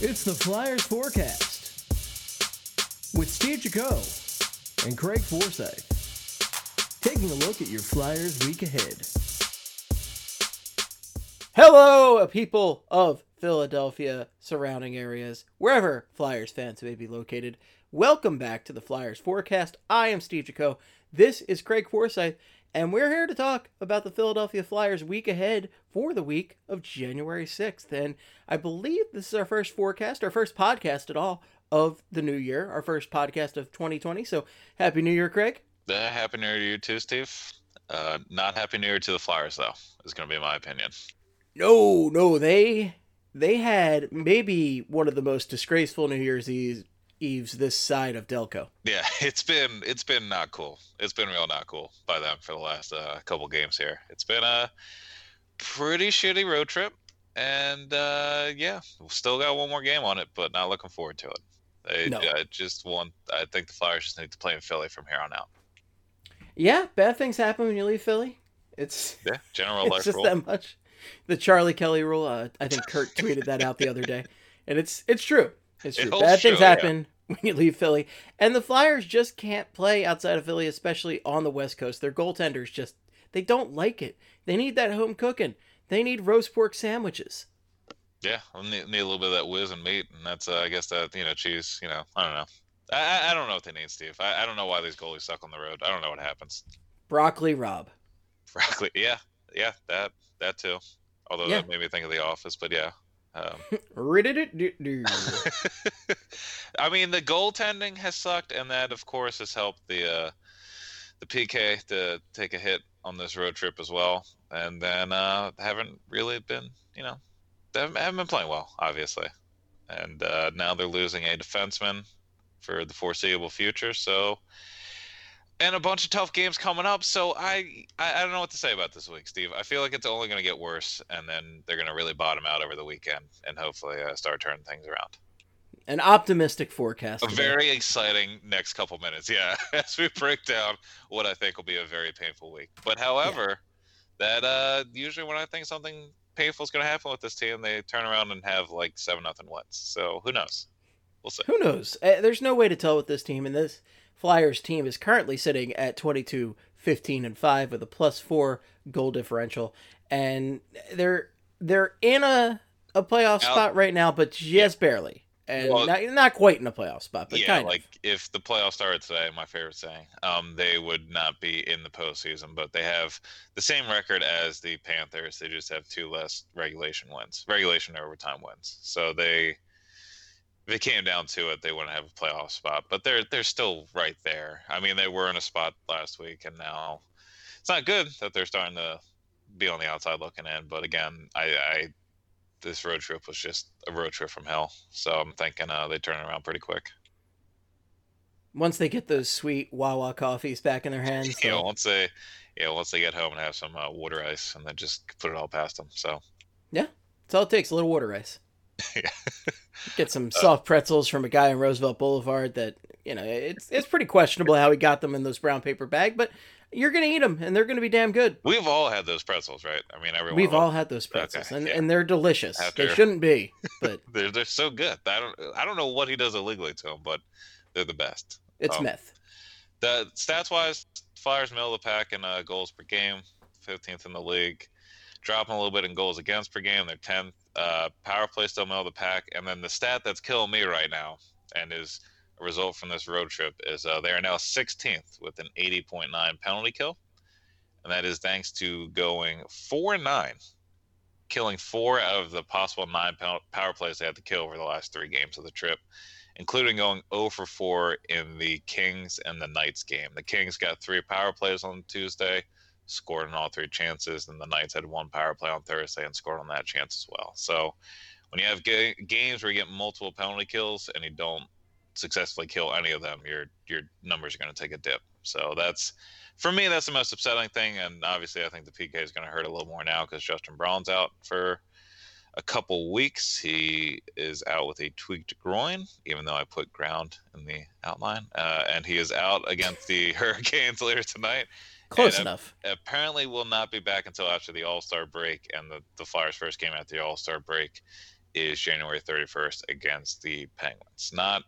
It's the Flyers Forecast with Steve Jaco and Craig Forsyth. Taking a look at your Flyers week ahead. Hello, people of Philadelphia, surrounding areas, wherever Flyers fans may be located. Welcome back to the Flyers Forecast. I am Steve Jaco. This is Craig Forsyth, and we're here to talk about the Philadelphia Flyers week ahead for the week of January 6th. And I believe this is our first forecast, our first podcast at all of the new year, our first podcast of 2020. So happy New Year, Craig. Uh, happy New Year to you too, Steve. Uh, not happy New Year to the Flyers, though. Is going to be my opinion. No, no, they they had maybe one of the most disgraceful New Year's Eve Eves this side of Delco. Yeah, it's been it's been not cool. It's been real not cool by them for the last uh, couple games here. It's been a pretty shitty road trip, and uh, yeah, still got one more game on it, but not looking forward to it. They No. uh, just want. I think the Flyers just need to play in Philly from here on out. Yeah, bad things happen when you leave Philly. It's Yeah, general it's life just rule. that much. The Charlie Kelly rule. Uh, I think Kurt tweeted that out the other day, and it's it's true. It's true. holds Bad things true, yeah. happen when you leave Philly, and the Flyers just can't play outside of Philly, especially on the West Coast. Their goaltenders just they don't like it. They need that home cooking. They need roast pork sandwiches. Yeah, I need, need a little bit of that whiz and meat, and that's uh, I guess that you know cheese. You know, I don't know. I, I- I don't know what they need, Steve. I, I don't know why these goalies suck on the road. I don't know what happens. Broccoli Rabe. Broccoli, yeah, yeah, that that too. Although Yeah. that made me think of The Office, but yeah. Um, I mean, the goaltending has sucked, and that of course has helped the uh, the PK to take a hit on this road trip as well. And then uh, haven't really been, you know, they haven't, haven't been playing well, obviously. And uh, now they're losing a defenseman for the foreseeable future. So, and a bunch of tough games coming up. So I, I, I don't know what to say about this week, Steve. I feel like it's only going to get worse, and then they're going to really bottom out over the weekend, and hopefully uh, start turning things around. An optimistic forecast. A very exciting next couple minutes, yeah, as we break down what I think will be a very painful week. But however, that uh, usually when I think something painful is going to happen with this team, they turn around and have like seven nothing wins. So who knows? We'll see. Who knows? Uh, There's no way to tell with this team, and this Flyers team is currently sitting at 22, 15, and 5 with a plus 4 goal differential. And they're they're in a, a playoff Out- spot right now, but just barely. And Well- not, not quite in a playoff spot, but yeah, kind like if the playoffs started today, my favorite saying, um, they would not be in the postseason, but they have the same record as the Panthers. They just have two less regulation wins, regulation overtime wins. So they, if it came down to it, they wouldn't have a playoff spot, but they're they're still right there. I mean, they were in a spot last week, and now it's not good that they're starting to be on the outside looking in. But again, I, I this road trip was just a road trip from hell. So I'm thinking uh, they turn it around pretty quick. once they get those sweet Wawa coffees back in their hands. yeah, once they yeah once they get home and have some uh, water ice and then just put it all past them. So yeah, That's all it takes, a little water ice. Yeah. Get some soft pretzels from a guy on Roosevelt Boulevard that, you know, it's it's pretty questionable how he got them in those brown paper bag, but you're going to eat them and they're going to be damn good. we've all had those pretzels, right? I mean, everyone. We've all had those pretzels Okay, and, yeah. and they're delicious. After- They shouldn't be, but they're they're so good. I don't I don't know what he does illegally to them, but they're the best. it's Um, meth. The stats wise, Flyers middle of the pack in uh, goals per game, 15th in the league. Dropping a little bit in goals against per game, they're 10th. Uh, power play still middle of the pack, and then the stat that's killing me right now, and is a result from this road trip, is uh, they are now 16th with an 80.9 penalty kill, and that is thanks to going four and nine, killing four of the possible nine pow- power plays they had to kill over the last three games of the trip including going 0 for 4 in the Kings and the Knights game. The Kings got three power plays on Tuesday, scored on all three chances, and the Knights had one power play on Thursday and scored on that chance as well. So when you have ga- games where you get multiple penalty kills and you don't successfully kill any of them, your your numbers are going to take a dip. So that's for me, that's the most upsetting thing. And obviously, I think the PK is going to hurt a little more now because Justin Braun's out for a couple weeks. He is out with a tweaked groin, even though I put ground in the outline. Uh, and he is out against the Hurricanes later tonight. Close and, enough. Apparently, will not be back until after the All Star break. And the, the Flyers' first game after the All Star break is January 31st against the Penguins. Not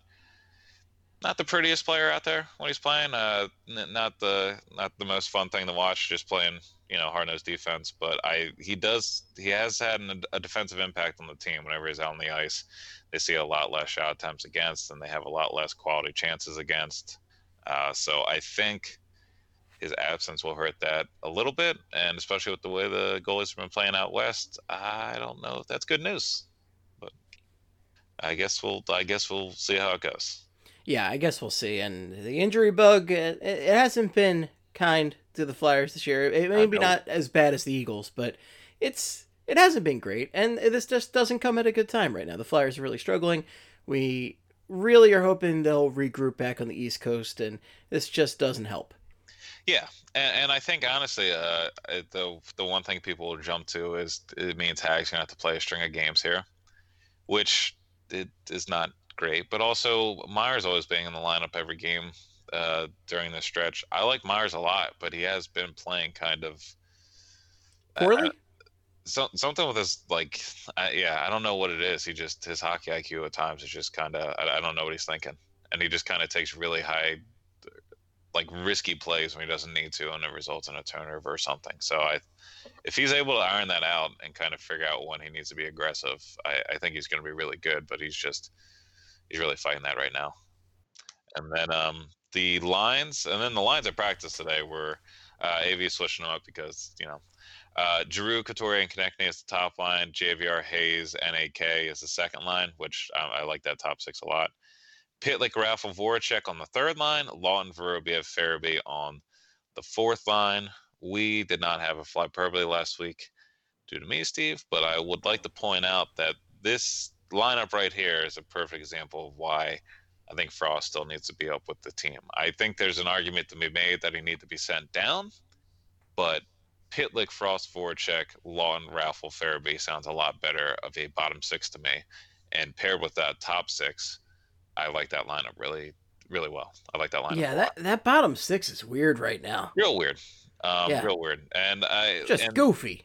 not the prettiest player out there when he's playing. Uh, n- not the not the most fun thing to watch, just playing you know hard nosed defense. But I he does he has had an, a defensive impact on the team whenever he's out on the ice. They see a lot less shot attempts against, and they have a lot less quality chances against. Uh, so I think his absence will hurt that a little bit, and especially with the way the goalies have been playing out west, I don't know if that's good news. But I guess we'll I guess we'll see how it goes yeah, I guess we'll see. And the injury bug, it, it hasn't been kind to the Flyers this year. It may be not as bad as the Eagles, but it's it hasn't been great. And this just doesn't come at a good time right now. The Flyers are really struggling. We really are hoping they'll regroup back on the East Coast, and this just doesn't help. Yeah, and, and I think honestly, uh, the the one thing people will jump to is it means Hag's gonna have to play a string of games here, which it is not great, but also Myers always being in the lineup every game uh, during this stretch. I like Myers a lot, but he has been playing kind of poorly. Uh, so, something with his like, yeah, I don't know what it is. He just his hockey IQ at times is just kind of I, I don't know what he's thinking, and he just kind of takes really high, like risky plays when he doesn't need to, and it results in a turnover or something. So I, if he's able to iron that out and kind of figure out when he needs to be aggressive, I, I think he's going to be really good. But he's just he's really fighting that right now. And then um, the lines, and then the lines at practice today were uh, AV switching them up because you know uh, Giroux, Couturier, and Konecny is the top line. JVR, Hayes, NAK is the second line, which um, I like that top six a lot. Pitlick, Raffl, Voracek on the third line. Laughton, Vorobiev, Farabee on the fourth line. We did not have a fly perfectly last week due to me, Steve, but I would like to point out that this lineup right here is a perfect example of why I think Frost still needs to be up with the team. I think there's an argument to be made that he needs to be sent down, but Pitlick, Frost, Voracek, Laughton, Raffl, Farabee sounds a lot better of a bottom six to me. And paired with that top six, I like that lineup really, really well. I like that lineup. Yeah, that, that bottom six is weird right now. Real weird. Um, yeah. Real weird. And I just and, goofy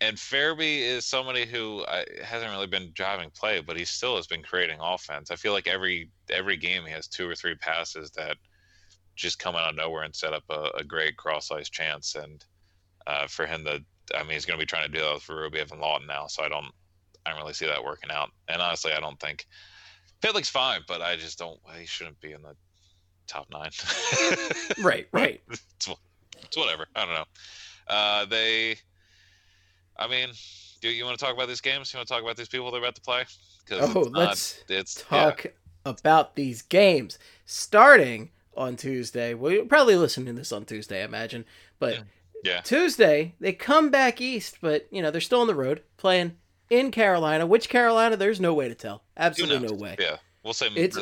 and Farabee is somebody who uh, hasn't really been driving play, but he still has been creating offense. I feel like every every game he has two or three passes that just come out of nowhere and set up a, a great cross ice chance. And uh, for him to, I mean, he's going to be trying to do that with Vorobiev and Laughton now. So I don't, I don't really see that working out. And honestly, I don't think Pitlick's fine, but I just don't. He shouldn't be in the top nine. right, right. It's, it's whatever. I don't know. Uh, they I mean, do you want to talk about these games? You want to talk about these people they're about to play? Oh, it's let's not, it's, talk yeah. about these games starting on Tuesday. We'll probably listen to this on Tuesday, I imagine. But yeah. Tuesday they come back east, but you know they're still on the road playing in Carolina. Which Carolina? There's no way to tell. Absolutely no way. Yeah, we'll say it's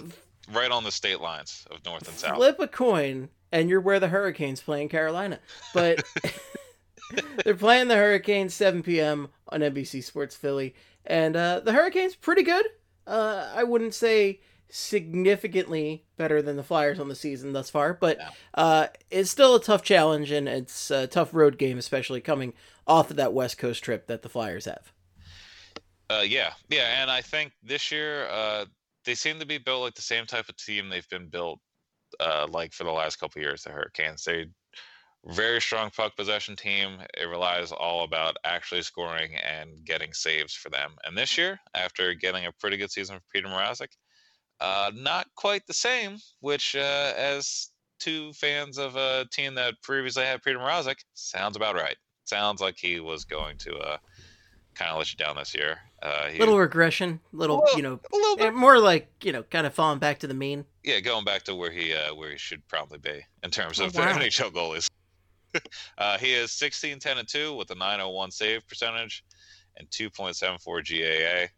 right on the state lines of north and south. Flip a coin, and you're where the Hurricanes play in Carolina. But They're playing the Hurricanes 7 p.m. on NBC Sports Philly, and uh, the Hurricanes pretty good. Uh, I wouldn't say significantly better than the Flyers on the season thus far, but uh, it's still a tough challenge and it's a tough road game, especially coming off of that West Coast trip that the Flyers have. Uh, yeah, yeah, and I think this year uh, they seem to be built like the same type of team they've been built uh, like for the last couple years. The Hurricanes they very strong puck possession team. It relies all about actually scoring and getting saves for them. And this year, after getting a pretty good season for Peter Mrazek, uh, not quite the same. Which, uh, as two fans of a team that previously had Peter Mrazek, sounds about right. Sounds like he was going to kind of let you down this year. Uh, he, little regression, little, little you know, little eh, more like you know, kind of falling back to the mean. Yeah, going back to where he uh, where he should probably be in terms oh, of wow. NHL goalies. uh, he is 16, 10, and 2 with a 901 save percentage and 2.74 GAA.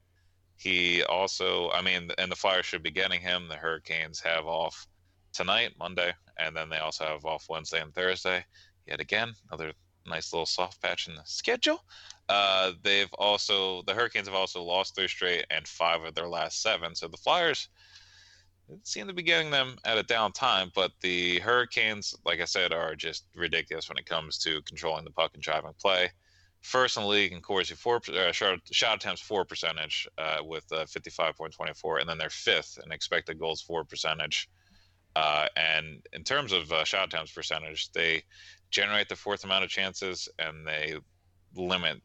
He also, I mean, and the Flyers should be getting him. The Hurricanes have off tonight, Monday, and then they also have off Wednesday and Thursday. Yet again, another nice little soft patch in the schedule. Uh, they've also, the Hurricanes have also lost three straight and five of their last seven. So the Flyers seem to be getting them at a down time, but the Hurricanes, like I said, are just ridiculous when it comes to controlling the puck and driving play. first in the league in Corsi for uh, shot, shot attempts for percentage uh, with uh, 55.24, and then they're fifth in expected goals for percentage. Uh, and in terms of uh, shot attempts percentage, they generate the fourth amount of chances and they limit.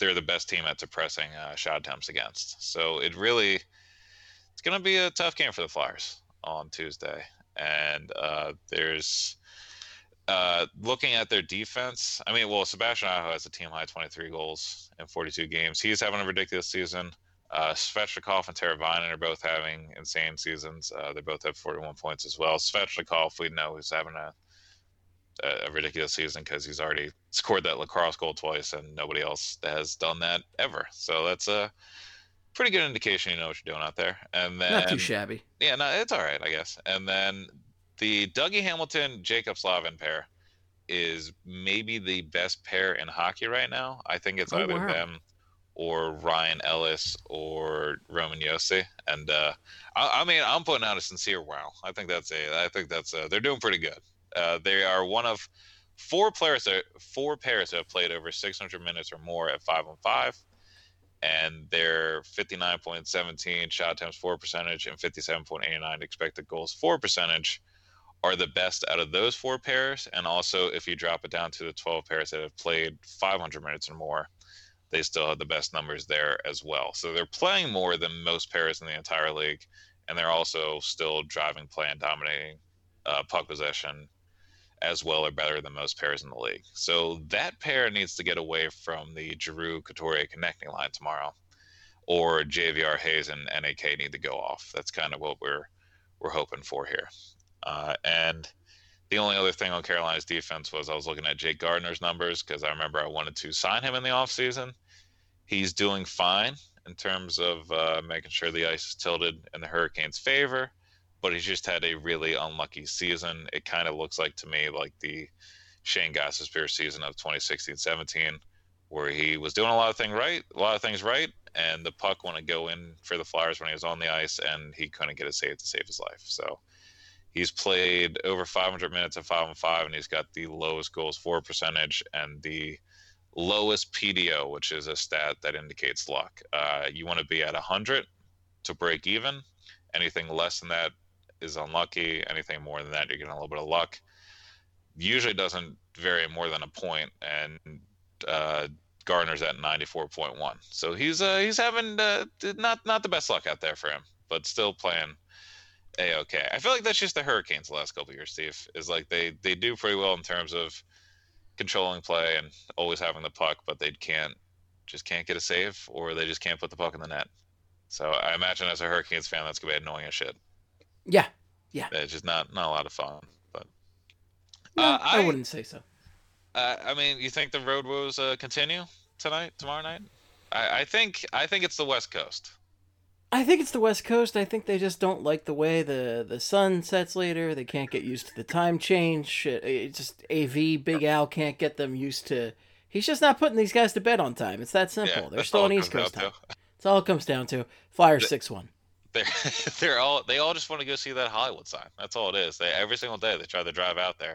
They're the best team at suppressing uh, shot attempts against. So it really, it's going to be a tough game for the Flyers on Tuesday. And there's uh, looking at their defense, I mean, well, Sebastian Aho has a team high 23 goals in 42 games. He's having a ridiculous season. Uh, Svechnikov and Teravainen are both having insane seasons. Uh, they both have 41 points as well. Svechnikov, we know, is having a a ridiculous season because he's already scored that lacrosse goal twice, and nobody else has done that ever. So that's a pretty good indication you know what you're doing out there. And then not too shabby. Yeah, no, it's all right, I guess. And then the Dougie Hamilton Jaccob Slavin pair is maybe the best pair in hockey right now. I think it's oh, either wow. them or Ryan Ellis or Roman Josi. And uh, I, I, mean, I'm putting out a sincere wow. I think that's a. I think that's a, they're doing pretty good. Uh, they are one of four players that four pairs that have played over 600 minutes or more at five on five. And their 59.17 shot attempts for percentage and 57.89 expected goals for percentage are the best out of those four pairs. And also, if you drop it down to the 12 pairs that have played 500 minutes or more, they still have the best numbers there as well. So they're playing more than most pairs in the entire league. And they're also still driving play and dominating uh, puck possession as well or better than most pairs in the league. So that pair needs to get away from the Giroux Couturier Konecny line tomorrow, or JVR Hayes and NAK need to go off. That's kind of what we're we're hoping for here. Uh, and the only other thing on Carolina's defense was I was looking at Jake Gardiner's numbers because I remember I wanted to sign him in the offseason. He's doing fine in terms of uh, making sure the ice is tilted in the Hurricanes' favor, but he's just had a really unlucky season. It kind of looks like to me like the Shane Gostisbehere season of 2016-17, where he was doing a lot of things right, a lot of things right, and the puck wanted to go in for the Flyers when he was on the ice, and he couldn't get a save to save his life. So He's played over 500 minutes at five on five, and he's got the lowest goals for percentage and the lowest PDO, which is a stat that indicates luck. Uh, you want to be at 100 to break even. Anything less than that is unlucky. Anything more than that, you're getting a little bit of luck. Usually doesn't vary more than a point, and uh, Gardiner's at 94.1. So he's uh, he's having uh, not not the best luck out there for him, but still playing a okay. I feel like that's just the Hurricanes the last couple years, Steve. Is like they they do pretty well in terms of controlling play and always having the puck, but they can't just can't get a save or they just can't put the puck in the net. So I imagine as a Hurricanes fan, that's gonna be annoying as shit. Yeah, yeah. It's just not not a lot of fun. But no, uh, I, I, wouldn't say so. Uh, I mean, you think the road woes uh, continue tonight, tomorrow night? I, I think I think it's the West Coast. I think it's the West Coast. I think they just don't like the way the the sun sets later. They can't get used to the time change. It, just AV Big Al can't get them used to. He's just not putting these guys to bed on time. It's that simple. Yeah, they're still on East Coast time. That's all it comes down to. Flyers six one. They're they're all they all just want to go see that Hollywood sign. That's all it is. They every single day they try to drive out there,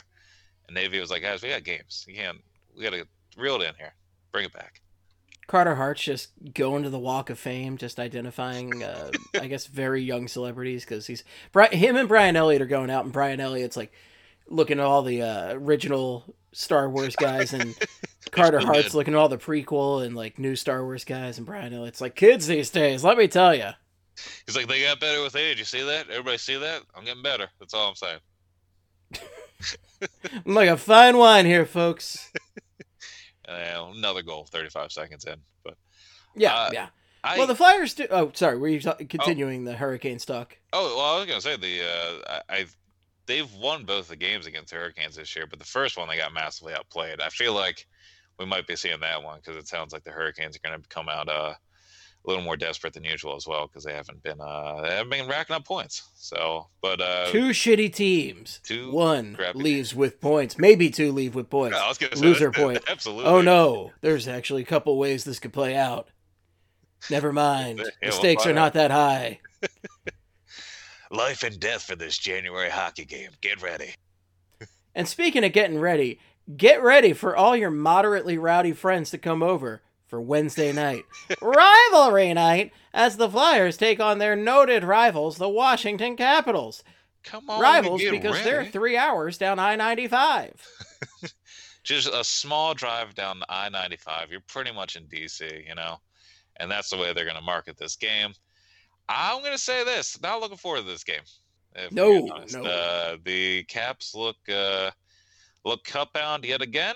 and Navy was like, guys, we got games. You can't. We got to reel it in here. Bring it back. Carter Hart's just going to the Walk of Fame, just identifying, uh, I guess, very young celebrities because he's him and Brian Elliott are going out, and Brian Elliott's like looking at all the uh, original Star Wars guys, and Carter Hart's looking at all the prequel and like new Star Wars guys, and Brian Elliott's like kids these days. Let me tell you. He's like they got better with age. You see that? Everybody see that? I'm getting better. That's all I'm saying. I'm like a fine wine here, folks. Uh, another goal, 35 seconds in. But yeah, uh, yeah. I, well, the Flyers do. Oh, sorry. Were you t- continuing oh, the Hurricane stock? Oh, well, I was gonna say the uh, I, I they've won both the games against the Hurricanes this year, but the first one they got massively outplayed. I feel like we might be seeing that one because it sounds like the Hurricanes are going to come out uh, a little more desperate than usual as well because they haven't been uh they haven't been racking up points. So, but uh two shitty teams. Two one leaves teams. with points. Maybe two leave with points. Yeah, I was gonna Loser point. Absolutely. Oh no, there's actually a couple ways this could play out. Never mind. yeah, the stakes we'll are not that high. Life and death for this January hockey game. Get ready. and speaking of getting ready, Get ready for all your moderately rowdy friends to come over for Wednesday night. Rivalry night as the Flyers take on their noted rivals, the Washington Capitals. Come on, rivals because ready. they're three hours down I 95. just a small drive down the I 95. You're pretty much in DC, you know? And that's the way they're going to market this game. I'm going to say this not looking forward to this game. No, honest. no. Uh, the Caps look uh, look cup bound yet again.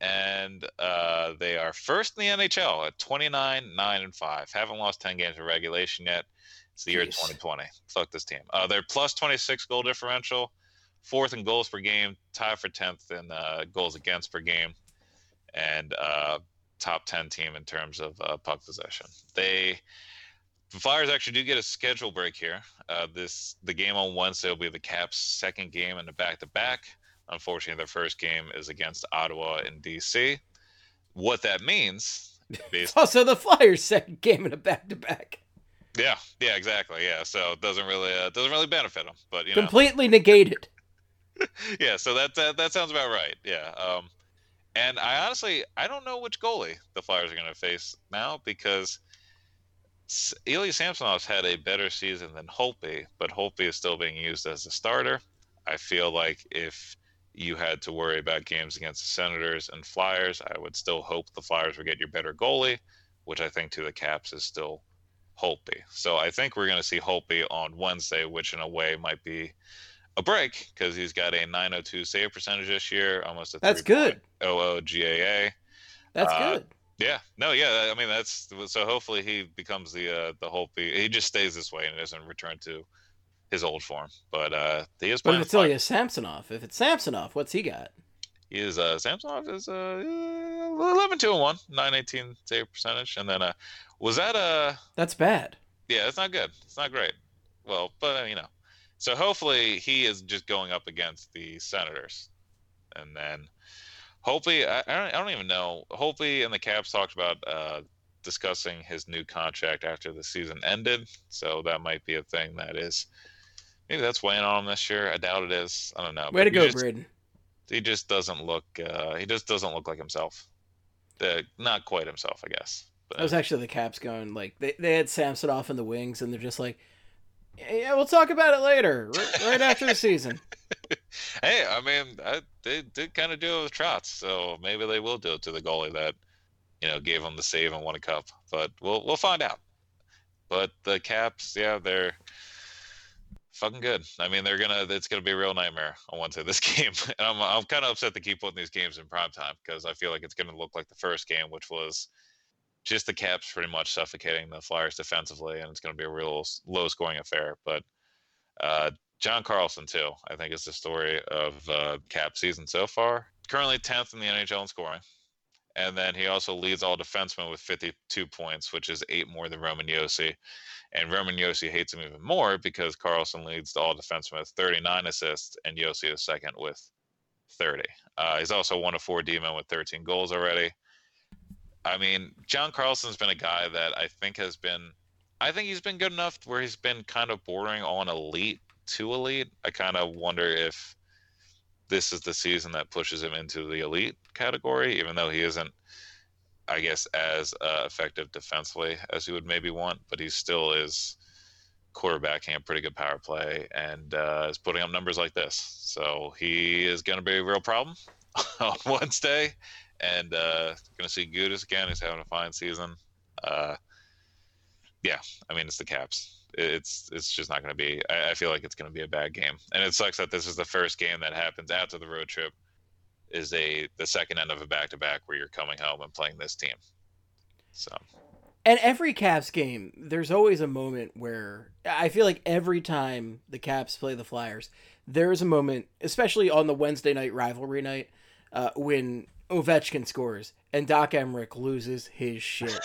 And uh, they are first in the NHL at 29, 9, and 5. Haven't lost 10 games of regulation yet. It's the year Jeez. 2020. Fuck this team. Uh, they're plus 26 goal differential fourth in goals per game, tied for tenth in uh, goals against per game, and uh, top ten team in terms of uh, puck possession. They the Flyers actually do get a schedule break here. Uh, this the game on Wednesday will be the Caps' second game in the back to back. Unfortunately, their first game is against Ottawa in DC. What that means, based Also, the Flyers' second game in a back to back. yeah, yeah, exactly, yeah. So it doesn't really uh, doesn't really benefit them, but you know, Completely negated. yeah, so that, that that sounds about right. Yeah. Um, and I honestly I don't know which goalie the Flyers are going to face now because Ilya Samsonov's had a better season than Holtby, but Holtby is still being used as a starter. I feel like if you had to worry about games against the Senators and Flyers, I would still hope the Flyers would get your better goalie, which I think to the Caps is still Holtby. So I think we're going to see Holtby on Wednesday, which in a way might be a break because he's got a 902 save percentage this year, almost a That's good. 3.00 GAA. That's Uh, good. Yeah, no, yeah. I mean, that's so. Hopefully, he becomes the uh, the Holtby. He just stays this way and doesn't return to his old form. But uh, he is But playing. if it's. Ilya Samsonov, if it's Samsonov, what's he got? He is uh, Samsonov is uh, 11 2 and 1, 918 save percentage. And then uh, was that uh, That's bad. yeah, it's not good. It's not great. Well, but you know, so hopefully he is just going up against the Senators, and then hopefully I, I don't I don't even know. Hopefully, and the Caps talked about uh, discussing his new contract after the season ended, so that might be a thing that is maybe that's weighing on him this year. I doubt it is. I don't know. Way but to go, just- Braden. He just doesn't look. Uh, he just doesn't look like himself. Uh, not quite himself, I guess. But, That was actually the Caps going like they, they had Samsonov in the wings, and they're just like, yeah, we'll talk about it later, right, right after the season. Hey, I mean, I, they did kind of do it with Trotz, so maybe they will do it to the goalie that, you know, gave them the save and won a cup. But we'll we'll find out. But the Caps, yeah, they're fucking good. I mean, they're gonna it's gonna be a real nightmare on Wednesday this game, and I'm I'm kind of upset to keep putting these games in prime time because I feel like it's gonna look like the first game, which was just the Caps pretty much suffocating the Flyers defensively, and it's gonna be a real low scoring affair. But uh, John Carlson too. I think is the story of uh, Cap season so far. Currently 10th in the NHL in scoring, and then he also leads all defensemen with 52 points, which is eight more than Roman Josi. And Roman Josi hates him even more because Carlson leads all defensemen with 39 assists, and Josi is second with 30. Uh, he's also one of four D-men with 13 goals already. I mean, John Carlson's been a guy that I think has been I think he's been good enough where he's been kind of bordering on elite to elite. I kind of wonder if this is the season that pushes him into the elite category, even though he isn't, I guess, as uh, effective defensively as he would maybe want, but he still is quarterbacking a pretty good power play and uh, is putting up numbers like this. So he is going to be a real problem on Wednesday. And uh, going to see Gudis again. He's having a fine season. Uh, yeah, I mean it's the Caps. It's it's just not going to be. I, I feel like it's going to be a bad game, and it sucks that this is the first game that happens after the road trip. Is a the second end of a back to back where you're coming home and playing this team. So And every Caps game, there's always a moment where I feel like every time the Caps play the Flyers, there is a moment, especially on the Wednesday night rivalry night, uh, when Ovechkin scores and Doc Emrick loses his shit.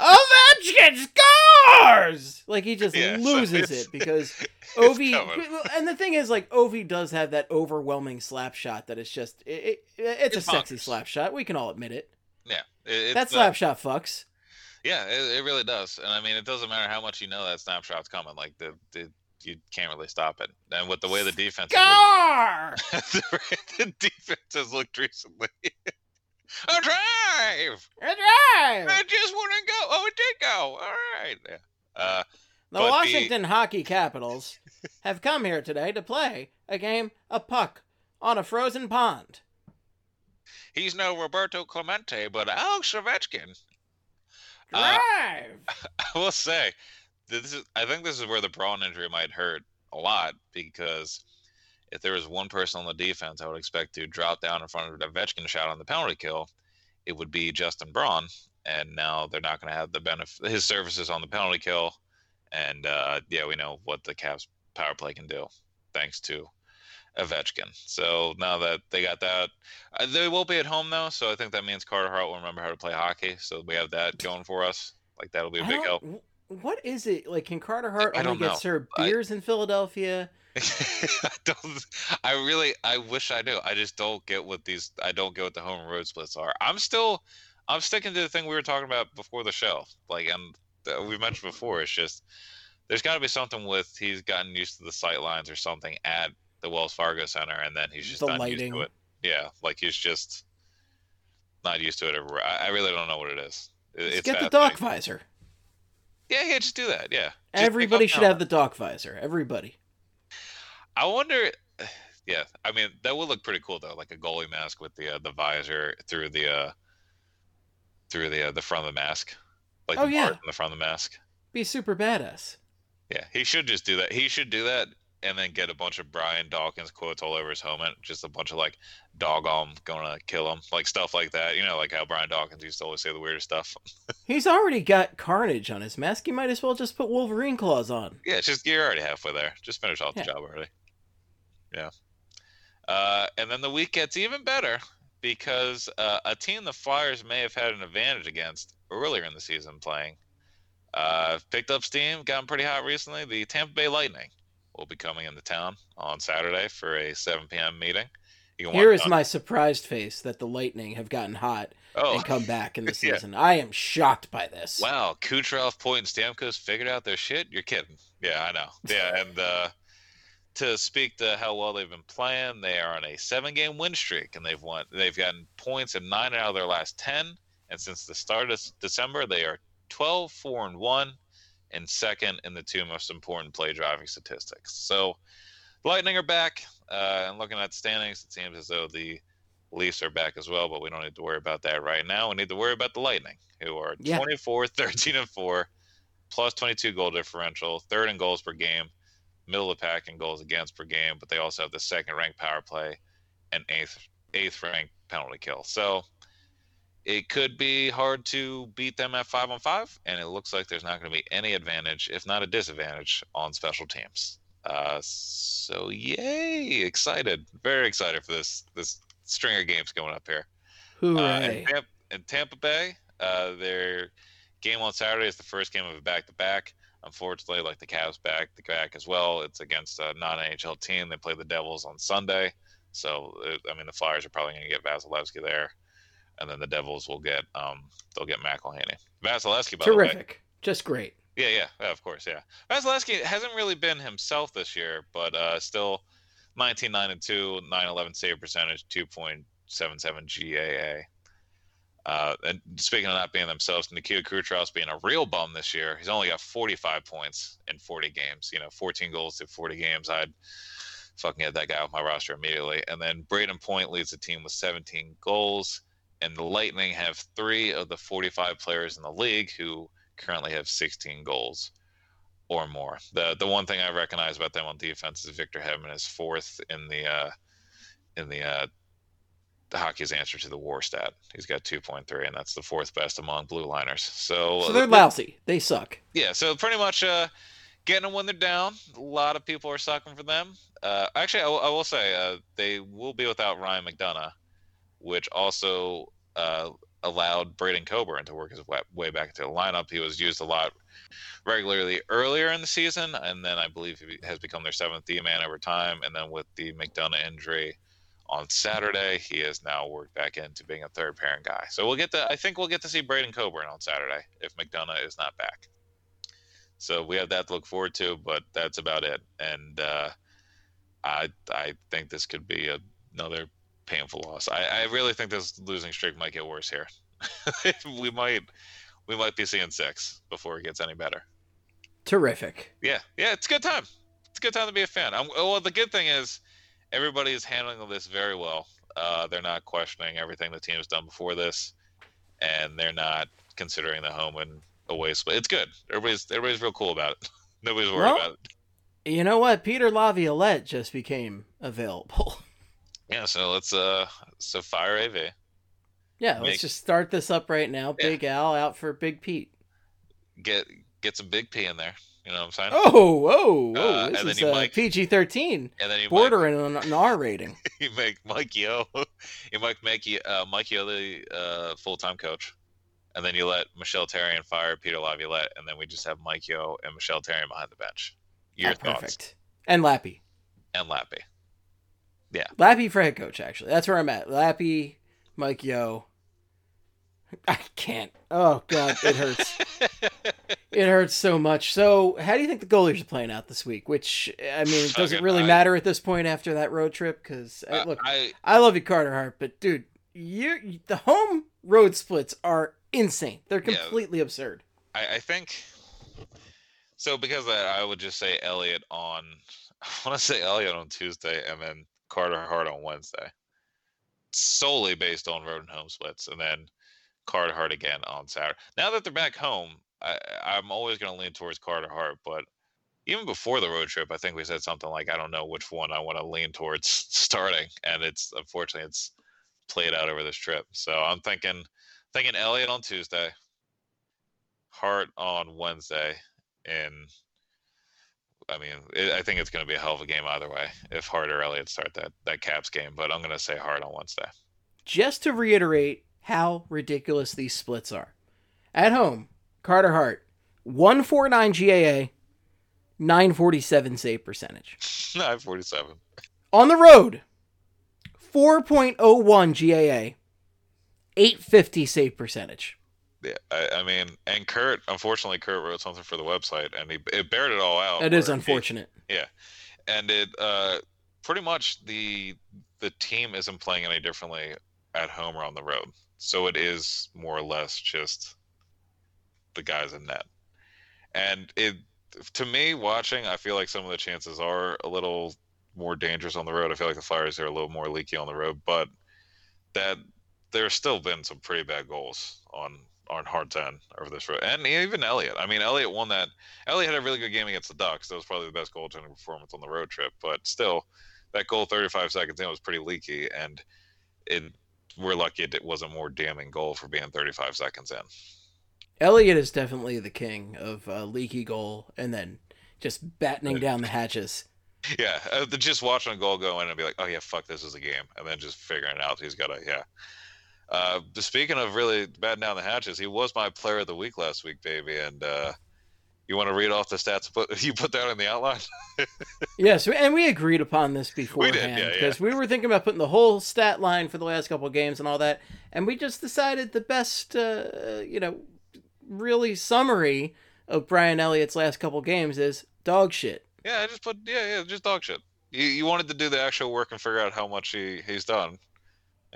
Ovechkin scores! Like he just Yeah, loses it's- it because Ovi. And the thing is, like Ovi does have that overwhelming slap shot that is just it, it, it's, It's a sexy bonkers. slap shot. We can all admit it. yeah, it, it's that slap shot fucks. Yeah, it, it really does, and I mean, it doesn't matter how much you know that snapshot's coming. Like the, the you can't really stop it. And with the way the defense the the defense has looked recently. a drive! A drive! I just wouldn't go. Oh, it did go. All right. Yeah. Uh, The but the- Washington Hockey Capitals have come here today to play a game of puck on a frozen pond. he's no Roberto Clemente, but Alex Ovechkin. Uh, Drive! I will say, this is. I think this is where the Braun injury might hurt a lot because if there was one person on the defense I would expect to drop down in front of an Ovechkin shot on the penalty kill, it would be Justin Braun. And now they're not going to have the benefit his services on the penalty kill, and uh, yeah, we know what the Caps power play can do, thanks to Ovechkin. So now that they got that, uh, they will be at home though, so I think that means Carter Hart will remember how to play hockey. So we have that going for us. Like that'll be a I big help. Wh- What is it like? Can Carter Hart I only don't get served I- beers in Philadelphia? I don't. I really. I wish I knew. I just don't get what these. I don't get what the home and road splits are. I'm still. I'm sticking to the thing we were talking about before the show. Like, and we mentioned before. It's just there's got to be something with he's gotten used to the sight lines or something at the Wells Fargo Center, and then he's just The not lighting. used to it. Yeah, like he's just not used to it everywhere. I, I really don't know what it is. It, Let's it's get the fascinating. dock visor. Yeah, yeah, just do that. Yeah. Just Everybody should have the dock visor. Everybody. I wonder. Yeah, I mean that would look pretty cool though, like a goalie mask with the uh, the visor through the uh, through the uh, the front of the mask, like Oh, the yeah. part in the front of the mask. Be super badass. Yeah, he should just do that. He should do that, and then get a bunch of Brian Dawkins quotes all over his helmet, just a bunch of like "dog on, gonna kill him," like stuff like that. You know, like how Brian Dawkins used to always say the weirdest stuff. He's already got Carnage on his mask. He might as well just put Wolverine claws on. Yeah, it's just you're already halfway there. Just finish off the job already. Yeah. Uh, and then the week gets even better because uh, a team the Flyers may have had an advantage against earlier in the season playing uh, picked up steam, gotten pretty hot recently. The Tampa Bay Lightning will be coming into town on Saturday for a 7 p.m. meeting. Here is on- my surprised face that the Lightning have gotten hot oh and come back in the Yeah. season. I am shocked by this. Wow, Kucherov, Point, and Stamkos figured out their shit. You're kidding? Yeah, I know. Yeah, and uh, to speak to how well they've been playing, they are on a seven-game win streak, and they've won. They've gotten points in nine out of their last ten, and since the start of December, they are 12, 4, and one, and second in the two most important play driving statistics. So, Lightning are back, uh, and looking at the standings, it seems as though the Leafs are back as well, but we don't need to worry about that right now. We need to worry about the Lightning, who are Yeah. 24, 13, and 4, plus 22 goal differential, third in goals per game, middle of the pack in goals against per game, but they also have the second ranked power play and eighth eighth ranked penalty kill. So it could be hard to beat them at five on five, and it looks like there's not going to be any advantage, if not a disadvantage, on special teams. Uh, so yay! Excited, very excited for this this string of games going up here. Uh, Hooray. in, Tampa, in Tampa Bay, uh, their game on Saturday is the first game of a back-to-back. Unfortunately, like the Caps back the back as well, it's against a non-NHL team. They play the Devils on Sunday, so uh, I mean the Flyers are probably going to get Vasilevskiy there, and then the Devils will get um they'll get McElhinney. Vasilevskiy, by the way, Terrific. Just great. yeah, yeah, yeah, of course, yeah. Vasilevskiy hasn't really been himself this year, but uh, still 19 9 and 2, 9 11 save percentage, 2.77 GAA. Uh, and speaking of not being themselves, Nikita Kucherov's being a real bum this year. He's only got 45 points in 40 games. You know, 14 goals to 40 games. I'd fucking get that guy off my roster immediately. And then Brayden Point leads the team with 17 goals. And the Lightning have three of the 45 players in the league who currently have 16 goals or more. The the one thing I recognize about them on defense is Victor Hedman is fourth in the uh, in the uh, the hockey's answer to the WAR stat. He's got 2.3, and that's the fourth best among blue liners. So, So they're lousy. They suck. yeah, so pretty much uh, getting them when they're down. A lot of people are sucking for them. Uh, actually, I, will- will say uh, they will be without Ryan McDonagh, which also uh, allowed Braydon Coburn to work his way, back into the lineup. He was used a lot regularly earlier in the season, and then I believe he has become their seventh D man over time. And then with the McDonagh injury on Saturday, he has now worked back into being a third pairing guy. So we'll get to, I think we'll get to see Braydon Coburn on Saturday if McDonagh is not back. So we have that to look forward to, but that's about it. And uh, I I think this could be a, another painful loss. I, I really think this losing streak might get worse here. we might we might be seeing six before it gets any better. Terrific. Yeah, yeah, it's a good time. It's a good time to be a fan. I'm, well, the good thing is everybody is handling this very well. Uh, they're not questioning everything the team has done before this, and they're not considering the home and away split. It's good. Everybody's everybody's real cool about it. Nobody's worried Well, about it. You know what? Peter Laviolette just became available. Yeah, so let's uh so fire AV. yeah, let's just start this up right now. Yeah. Big Al out for Big Pete. Get get some big P in there. You know what I'm saying? Oh, whoa, whoa! Uh, this is uh, might- PG thirteen, and then you might, bordering on an R rating. you make Mike Yeo, you might make you uh, Mike Yeo the uh, full time coach, and then you let Michel Therrien and fire Peter Laviolette, and then we just have Mike Yeo and Michel Therrien behind the bench. Your Ah, thoughts perfect. And Lappy, and Lappy. Lappy for head coach. Actually, that's where I'm at. Lappy, Mike Yeo. I can't. Oh God, it hurts. it hurts so much. So, how do you think the goalies are playing out this week? Which I mean, it doesn't Fucking- really I- matter at this point after that road trip? Because I, uh, uh, look, I I love you, Carter Hart, but dude, you the home road splits are insane. They're Yeah. completely absurd. I, I think so because I would just say Elliott on I want to say Elliott on Tuesday and then Carter Hart on Wednesday. Solely based on road and home splits and then Carter Hart again on Saturday. Now that they're back home, I, I'm always going to lean towards Carter Hart, but even before the road trip, I think we said something like, I don't know which one I want to lean towards starting. And it's unfortunately it's played out over this trip. So I'm thinking thinking Elliott on Tuesday, Hart on Wednesday, and I mean, it, I think it's going to be a hell of a game either way if Hart or Elliott start that that Caps game. But I'm going to say Hart on Wednesday. Just to reiterate how ridiculous these splits are. At home, Carter Hart, 149 GAA, 947 save percentage. 947. On the road, 4.01 GAA, 850 save percentage. Yeah, I, I mean, and Kurt, unfortunately, Kurt wrote something for the website, and he it bared it all out. That is unfortunate. he- unfortunate. and it uh, pretty much the the team isn't playing any differently at home or on the road. So it is more or less just the guys in net. And it to me watching, I feel like some of the chances are a little more dangerous on the road. I feel like the Flyers are a little more leaky on the road, but that there's still been some pretty bad goals on on hard ten over this road, and even Elliott. I mean, Elliott won that. Elliott had a really good game against the Ducks. That was probably the best goaltending performance on the road trip. But still, that goal 35 seconds in was pretty leaky, and it we're lucky it wasn't more damning goal for being 35 seconds in. Elliott is definitely the king of uh, leaky goal and then just battening down the hatches. Yeah, uh, just watching a goal go in and be like, oh yeah, fuck, this is a game, and then just figuring out he's got to yeah. Uh, speaking of really batting down the hatches, he was my player of the week last week, baby. And uh, you want to read off the stats put, you put that in the outline? Yes, and we agreed upon this beforehand yeah, yeah. because we were thinking about putting the whole stat line for the last couple of games and all that, and we just decided the best, uh, you know, really summary of Brian Elliott's last couple games is dog shit. yeah, I just put yeah, yeah, just dog shit. You you wanted to do the actual work and figure out how much he he's done,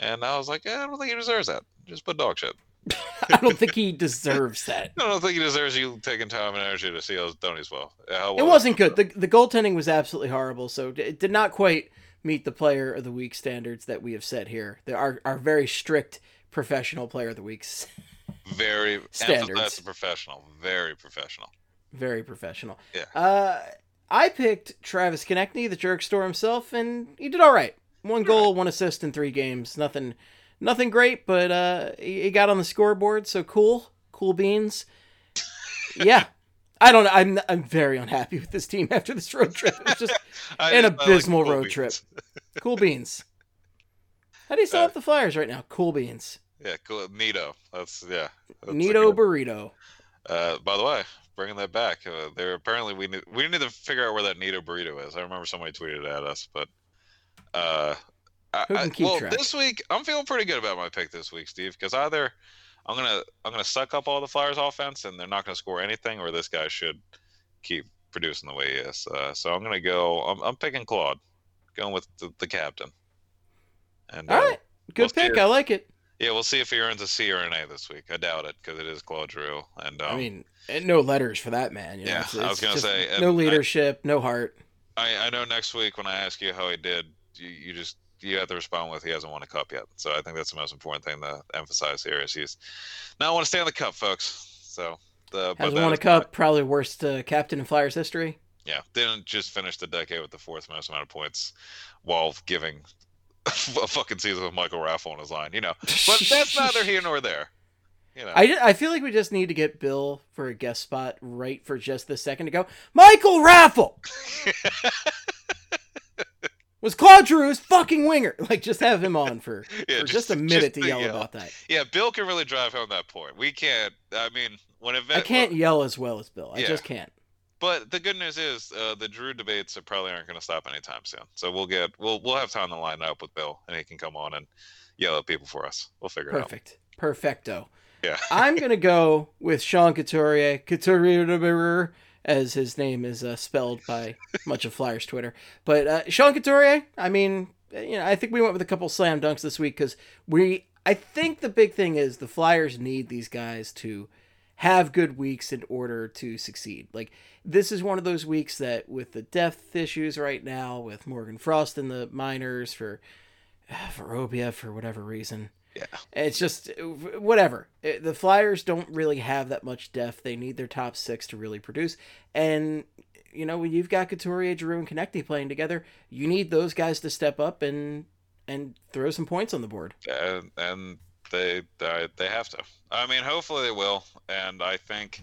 and I was like, yeah, I don't think he deserves that. Just put dog shit. I don't think he deserves that. I don't think he deserves you taking time and energy to see how he's well. How It wasn't good. The the goaltending was absolutely horrible. So it did not quite meet the player of the week standards that we have set here. There are are very strict professional player of the weeks. very Standards. professional, very professional. Very professional. Yeah. Uh, I picked Travis Konecny, the jerk store himself, and he did all right. One goal, one assist in three games. Nothing, nothing great, but uh, he, got on the scoreboard, so cool, cool beans. yeah, I don't know. I'm I'm very unhappy with this team after this road trip. It was just An I like abysmal cool road beans. trip. cool beans. How do you sum Uh, up the Flyers right now? Cool beans. Yeah, cool. Nito. That's yeah. that's Nito burrito. Uh, by the way, bringing that back, uh, there apparently we need we need to figure out where that Nito burrito is. I remember somebody tweeted at us, but uh, I, Who can I- keep well, track? this week I'm feeling pretty good about my pick this week, Steve, because either I'm gonna I'm gonna suck up all the Flyers offense and they're not gonna score anything, or this guy should keep producing the way he is. Uh, so I'm gonna go. I'm, I'm picking Claude, going with the, the captain. And All uh, right, good we'll pick. if- I like it. yeah, we'll see if he earns a C or an A this week. I doubt it because it is Claude Giroux. And um, I mean, and no letters for that man. You know, Yeah, it's- I was gonna say, no and I- leadership, no heart. I, I know next week when I ask you how he did, you, you just you have to respond with he hasn't won a cup yet. So I think that's the most important thing to emphasize here is he's not want to stay in the cup, folks. So the Hasn't won a cup. Probably worst uh, captain in Flyers history. Yeah, didn't just finish the decade with the fourth most amount of points while giving a fucking season with Michael Raffl on his line. You know, but that's neither here nor there. You know, I, I feel like we just need to get Bill for a guest spot right for just the second to go. Michael Raffl was Claude Giroux's fucking winger. Like, just have him on for, Yeah, for just, a minute to yell yell. about that. Yeah, Bill can really drive home that point. We can't. I mean, when it I can't yell as well as Bill. I Yeah. just can't. But the good news is uh, the Giroux debates are probably aren't going to stop anytime soon. So we'll get we'll we'll have time to line up with Bill, and he can come on and yell at people for us. We'll figure it out. Perfect. Perfecto. Yeah. I'm gonna go with Sean Couturier, Couturier, as his name is uh, spelled by much of Flyers Twitter. But uh, Sean Couturier, I mean, you know, I think we went with a couple slam dunks this week because we. I think the big thing is the Flyers need these guys to have good weeks in order to succeed. Like this is one of those weeks that with the depth issues right now with Morgan Frost in the minors for for Obia for whatever reason. Yeah. It's just whatever. The Flyers don't really have that much depth. They need their top six to really produce. And you know, when you've got Couturier, Giroux, and Konecny playing together, you need those guys to step up and and throw some points on the board. and and they they they have to. I mean, hopefully they will. And I think,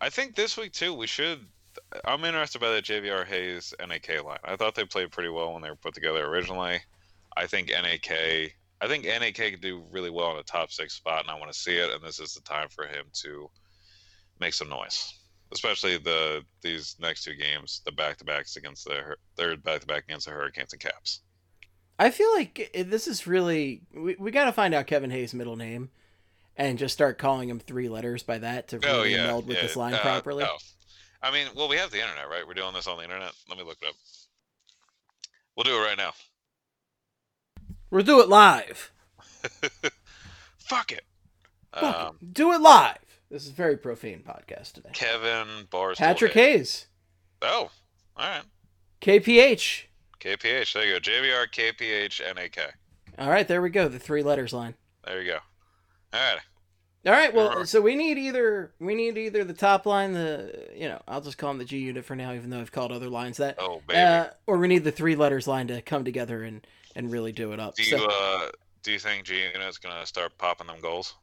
I think this week too we should. I'm interested by the JVR Hayes NAK line. I thought they played pretty well when they were put together originally. I think NAK. I think NAK could do really well in a top six spot, and I want to see it. And this is the time for him to make some noise, especially the these next two games, the back to backs against the third back to back against the Hurricanes and Caps. I feel like this is really we, we got to find out Kevin Hayes' middle name and just start calling him three letters by that to Oh really yeah, meld with yeah, this line uh, properly. oh. I mean, well, we have the internet, right? We're doing this on the internet. Let me look it up. We'll do it right now. We'll do it live. Fuck it. Fuck Um, it. Do it live. This is a very profane podcast today. Kevin Barstool. Patrick Hayes. Hayes, Oh, all right. KPH. KPH. There you go. JVR, KPH, NAK. All right, there we go. The three letters line. There you go. All right. All right, well, so we need either we need either the top line, the you know, I'll just call them the G unit for now, even though I've called other lines that, Oh, baby. uh, or we need the three letters line to come together and and really do it up. do you So uh do you think G Unit's gonna start popping them goals?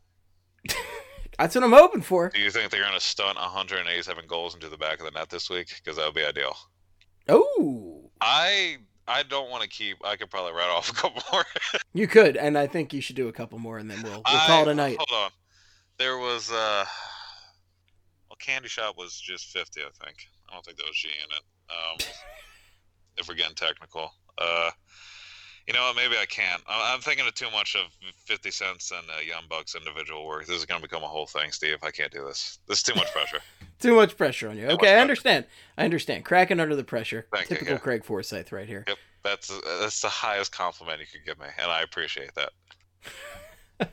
that's what I'm hoping for. Do you think they're gonna stunt 187 goals into the back of the net this week? Because that would be ideal. Oh, I I don't want to keep. I could probably write off a couple more. you could, and I think you should do a couple more, and then we'll we'll call it a night. Hold on. There was uh well Candy Shop was just fifty, I think. I don't think that was G in it. Um if we're getting technical. Uh you know what, maybe I can't. I'm thinking of too much of 50 cents and uh, Young Buck's individual work. This is going to become a whole thing, Steve. I can't do this. This is too much pressure. Too much pressure on you. much Okay, I pressure. understand. I understand. Cracking under the pressure. Thank you, Typical yeah. Craig Forsyth right here. Yep, that's uh, that's the highest compliment you could give me, and I appreciate that.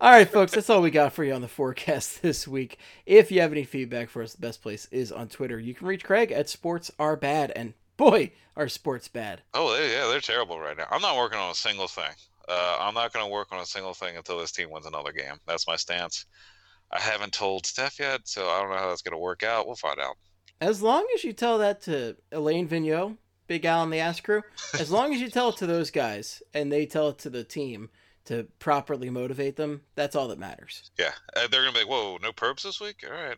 All right, folks, that's all we got for you on the forecast this week. If you have any feedback for us, the best place is on Twitter. You can reach Craig at Sports Are Bad, and boy, are sports bad. Oh, they, yeah, they're terrible right now. I'm not working on a single thing. Uh, I'm not going to work on a single thing until this team wins another game. That's my stance. I haven't told Steph yet, so I don't know how that's going to work out. We'll find out. As long as you tell that to Alain Vigneault, Big Al and the Ass Crew, as long as you tell it to those guys and they tell it to the team to properly motivate them, that's all that matters. Yeah, uh, they're going to be like, "Whoa, no perps this week? All right."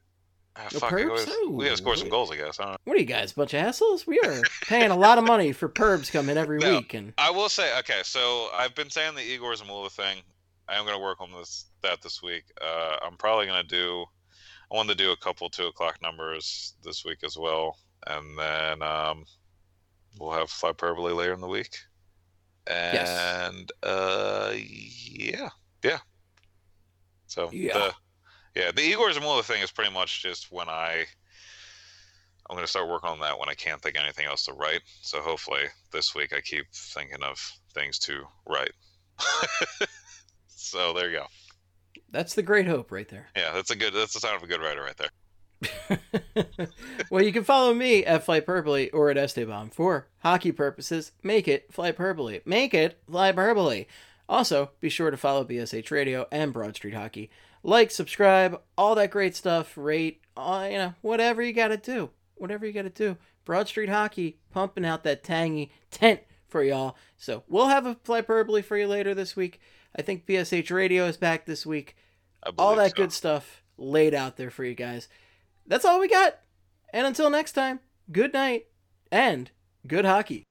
Ah, No fuck, perps? we got to score some goals, I guess. I. What are you guys, bunch of assholes? We are paying a lot of money for Perbs coming every No. week, and I will say, okay, so I've been saying the Egor Zamula thing. I am going to work on this that this week. Uh, I'm probably going to do. I wanted to do a couple two o'clock numbers this week as well, and then um, we'll have hyperbole later in the week. Yes. And uh, yeah, yeah. So Yeah. the yeah the Egor Zamula thing is pretty much just when I I'm gonna start working on that when I can't think of anything else to write. So hopefully this week I keep thinking of things to write. so there you go. That's the great hope right there. Yeah, that's a good. That's the sign of a good writer right there. well, you can follow me at Flight Purpley or at Esteban for hockey purposes. Make it Flight Purpley. Make it Flight Purpley. Also, be sure to follow BSH Radio and Broad Street Hockey. Like, subscribe, all that great stuff. Rate, uh, you know, whatever you got to do. Whatever you got to do. Broad Street Hockey pumping out that tangy tent for y'all. So we'll have a Purpley for you later this week. I think BSH Radio is back this week. All that so. good stuff laid out there for you guys. That's all we got. And until next time, good night and good hockey.